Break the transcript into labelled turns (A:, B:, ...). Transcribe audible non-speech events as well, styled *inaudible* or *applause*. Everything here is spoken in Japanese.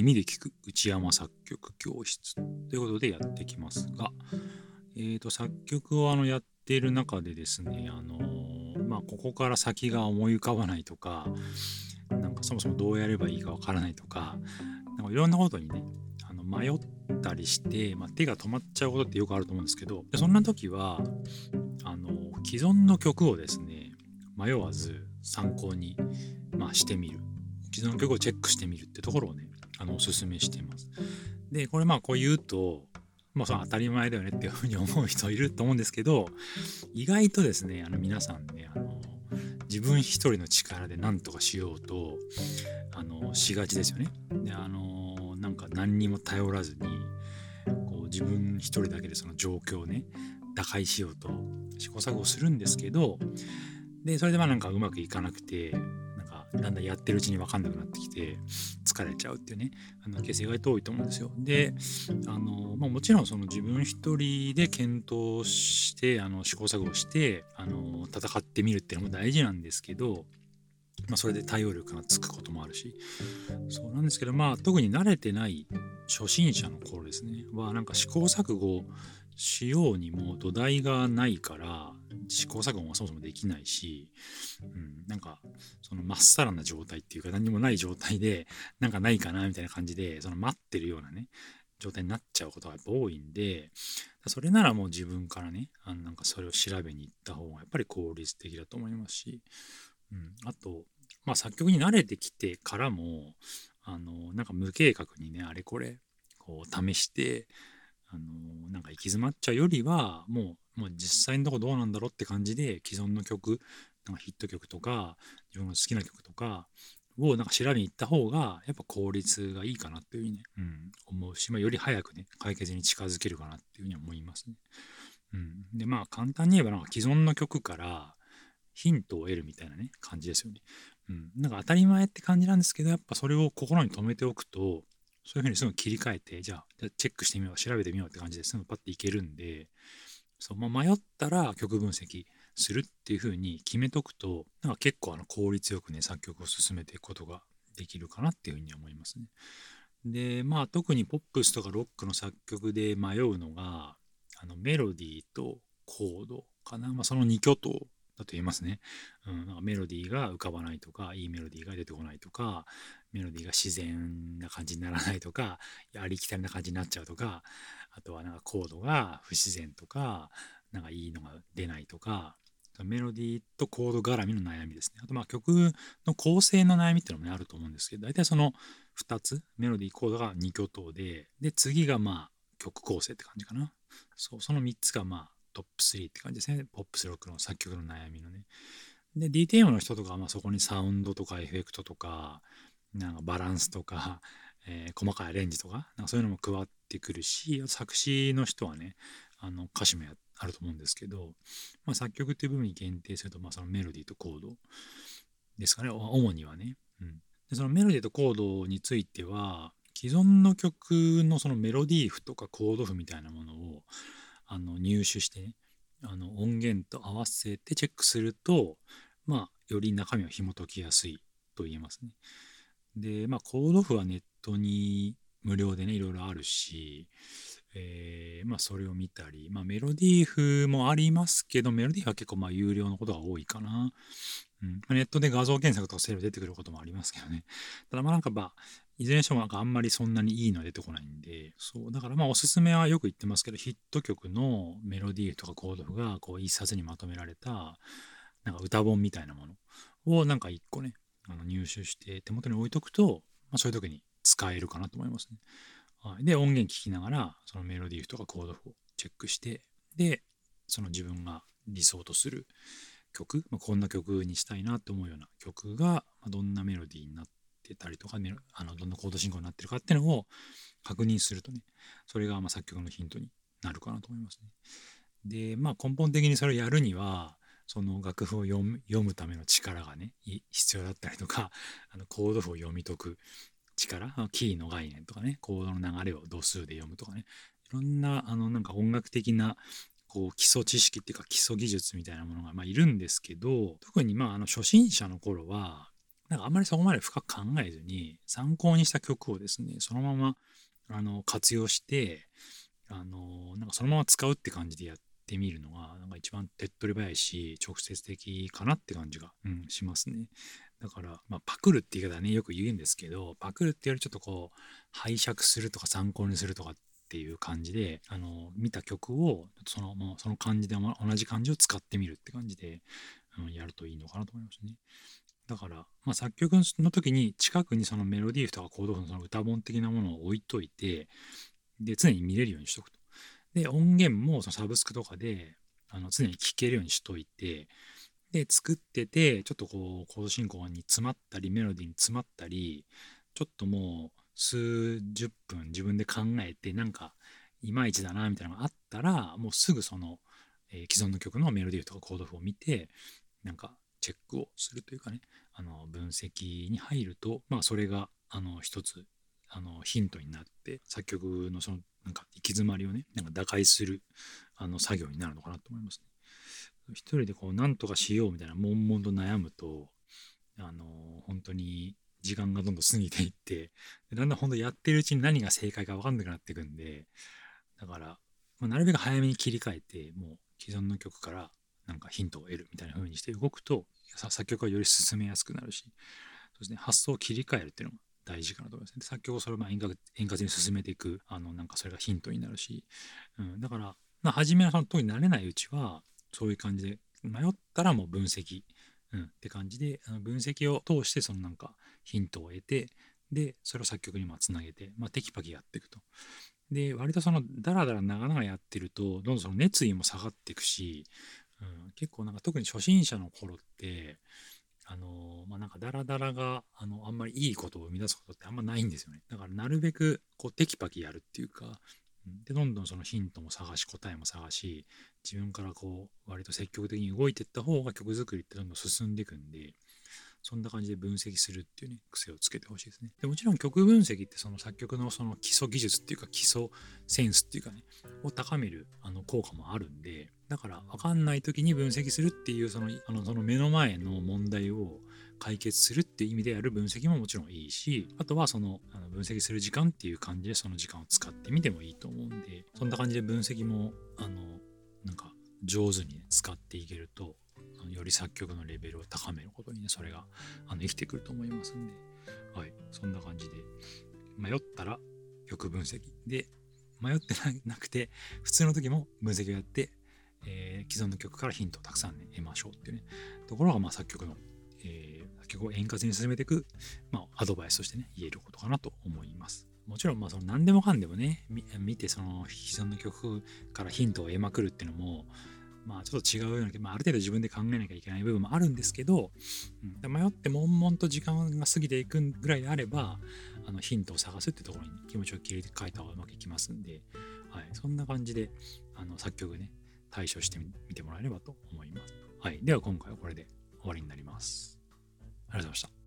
A: 耳で聞く内山作曲教室ということでやってきますが、えー、と作曲をあのやっている中でですね、あのー、まあ、ここから先が思い浮かばないとかなんかそもそもどうやればいいかわからないとかなんかいろんなことにねあの迷ったりして、まあ、手が止まっちゃうことってよくあると思うんですけどそんな時はあの既存の曲をですね迷わず参考に、まあ、してみる。既存の曲をチェックしてみるってところをねあのおすすめしてます。でこれまあこう言うとまあその当たり前だよねっていうふうに思う人いると思うんですけど意外とですねあの皆さんねあの自分一人の力で何とかしようとあのしがちですよね。であのなんか何にも頼らずにこう自分一人だけでその状況をね打開しようと試行錯誤するんですけどでそれでまあなんかうまくいかなくてなんかだんだんやってるうちに分かんなくなってきて疲れちゃうっていうねあのケース意外と多いと思うんですよ。であの、まあ、もちろんその自分一人で検討してあの試行錯誤してあの戦ってみるっていうのも大事なんですけど、まあ、それで対応力がつくこともあるし。そうなんですけどまあ特に慣れてない初心者の頃ですね。はなんか試行錯誤しようにも土台がないから試行錯誤もそもそもできないし、うん、なんかそのまっさらな状態っていうか何もない状態で *laughs* なんかないかなみたいな感じでその待ってるようなね状態になっちゃうことがやっぱ多いんでそれならもう自分からねあのなんかそれを調べに行った方がやっぱり効率的だと思いますし、うん、あとまあ作曲に慣れてきてからもあのなんか無計画にねあれこれこう試してあのなんか行き詰まっちゃうよりはもうもう実際のとこどうなんだろうって感じで既存の曲なんかヒット曲とか自分の好きな曲とかをなんか調べに行った方がやっぱ効率がいいかなっていうふうにね、うん、思うし、まあ、より早くね解決に近づけるかなっていうふうに思いますね。うん、でまあ簡単に言えばなんか既存の曲からヒントを得るみたいなね感じですよね。うん、なんか当たり前って感じなんですけどやっぱそれを心に留めておくとそういうふうにすぐ切り替えて、じゃあ、チェックしてみよう、調べてみようって感じですぐパッていけるんで、そうまあ、迷ったら曲分析するっていうふうに決めとくと、なんか結構あの効率よくね、作曲を進めていくことができるかなっていうふうに思いますね。で、まあ特にポップスとかロックの作曲で迷うのが、あのメロディーとコードかな。まあその2巨頭だと言えますね。うん、なんかメロディーが浮かばないとか、いいメロディーが出てこないとか、メロディーが自然な感じにならないとか、ありきたりな感じになっちゃうとか、あとはなんかコードが不自然とか、なんかいいのが出ないとか、メロディーとコード絡みの悩みですね。あとまあ曲の構成の悩みっていうのもねあると思うんですけど、大体その2つ、メロディー、コードが2巨頭で、で、次がまあ曲構成って感じかな。そう、その3つがまあトップ3って感じですね。ポップスロックの作曲の悩みのね。で、DTM の人とかはまあそこにサウンドとかエフェクトとか、なんかバランスとか、*laughs* えー、細かいアレンジとか、なんかそういうのも加わってくるし、作詞の人はね、あの歌詞もあると思うんですけど、まあ、作曲っていう部分に限定すると、まあ、そのメロディーとコードですかね、主にはね。うん、でそのメロディーとコードについては、既存の曲のそのメロディー譜とかコード譜みたいなものをあの入手して、ね、あの音源と合わせてチェックすると、まあ、より中身を紐解きやすいと言えますね。で、まあ、コード譜はネットに無料でね、いろいろあるし、えー、まあ、それを見たり、まあ、メロディー譜もありますけど、メロディーは結構まあ有料のことが多いかな。うん、ネットで画像検索とかすれば出てくることもありますけどね。ただまあなんかまあ、いずれにしてもなんかあんまりそんなにいいのは出てこないんで、そう、だからまあおすすめはよく言ってますけど、ヒット曲のメロディーとかコード譜がこう一冊にまとめられた、なんか歌本みたいなものをなんか一個ね、あの入手して手元に置いとくと、まあ、そういう時に使えるかなと思いますね。はい、で、音源聴きながら、そのメロディーとかコード譜をチェックして、で、その自分が理想とする曲、まあ、こんな曲にしたいなと思うような曲が、まあどんなメロディーになってたりとか、ねあのどんなコード進行になってるかっていうのを確認するとね、それがま作曲のヒントになるかなと思いますね。で、まあ根本的にそれをやるには、その楽譜を読む読むための力がね必要だったりとか *laughs* あのコード譜を読み解く力キーの概念とかねコードの流れを度数で読むとかねいろんなあのなんか音楽的なこう基礎知識っていうか基礎技術みたいなものがまあいるんですけど特にまああの初心者の頃はなんかあんまりそこまで深く考えずに、参考にした曲をですね、そのまま、あの、活用して、あの、なんかそのまま使うって感じでやってみるのが、なんか一番手っ取り早いし、直接的かなって感じが、うん、しますね。だから、まあ、パクるって言い方はね、よく言うんですけど、パクるってよりちょっとこう、拝借するとか参考にするとかっていう感じで、あの、見た曲を、その、もうその感じで同じ感じを使ってみるって感じで、うん、やるといいのかなと思いますね。だから、まあ、作曲の時に近くにそのメロディーフとかコード譜のその歌本的なものを置いといて、で、常に見れるようにしとくと。で、音源もそのサブスクとかで、あの常に聴けるようにしといて、で、作ってて、ちょっとこう、コード進行に詰まったり、メロディーに詰まったり、ちょっともう数十分自分で考えて、なんか、いまいちだな、みたいなのがあったら、もうすぐその、えー、既存の曲のメロディーとかコード譜を見て、なんか、チェックをするというかね、あの分析に入ると、まあ、それがあの一つあのヒントになって作曲のそのなんか行き詰まりをねなんか打開するあの作業になるのかなと思いますね。一人でこう何とかしようみたいな悶々と悩むとあの本当に時間がどんどん過ぎていってだんだん本当やってるうちに何が正解か分かんなくなっていくんでだから、まあ、なるべく早めに切り替えてもう既存の曲からなんかヒントを得るみたいな風にして動くと作曲がより進めやすくなるしそうですね発想を切り替えるっていうのが大事かなと思いますね。作曲をそれをまあ円滑円滑に進めていくあのなんかそれがヒントになるし、うん、だから、まあ、初めはその通りになれないうちはそういう感じで迷ったらもう分析、うん、って感じであの分析を通してそのなんかヒントを得てでそれを作曲にまつなげて、まあ、テキパキやっていくと。で割とそのダラダラ長々やってるとどんどんその熱意も下がっていくしうん、結構なんか特に初心者の頃ってあのまあなんかダラダラがあのあんまりいいことを生み出すことってあんまないんですよね。だからなるべくこうテキパキやるっていうかでどんどんそのヒントも探し答えも探し自分からこう割と積極的に動いていった方が曲作りってどんどん進んでいくんでそんな感じで分析するっていうね、癖をつけてほしいですね。でもちろん曲分析ってその作曲のその基礎技術っていうか基礎センスっていうかね、を高めるあの効果もあるんで、だから分かんない時に分析するっていうそのあのその目の前の問題を解決するっていう意味でやる分析ももちろんいいし、あとはそのあの分析する時間っていう感じでその時間を使ってみてもいいと思うんで、そんな感じで分析もあのなんか上手に、ね、使っていけるとより作曲のレベルを高めることにね、それがあの生きてくると思いますんで、はい、そんな感じで、迷ったら曲分析。で、迷ってなくて、普通の時も分析をやって、えー、既存の曲からヒントをたくさん、ね、得ましょうっていうね、ところが、まあ、作曲の、えー、作曲を円滑に進めていく、まあ、アドバイスとしてね、言えることかなと思います。もちろん、まあ、その何でもかんでもね、見て、その既存の曲からヒントを得まくるっていうのも、まあちょっと違うような、まあ、ある程度自分で考えなきゃいけない部分もあるんですけど、うん、迷って悶々と時間が過ぎていくぐらいであればあのヒントを探すってところに気持ちを切り替えた方がうまくいきますんで、はい、そんな感じであの作曲ね対処してみてもらえればと思います。はい、では今回はこれで終わりになります。ありがとうございました。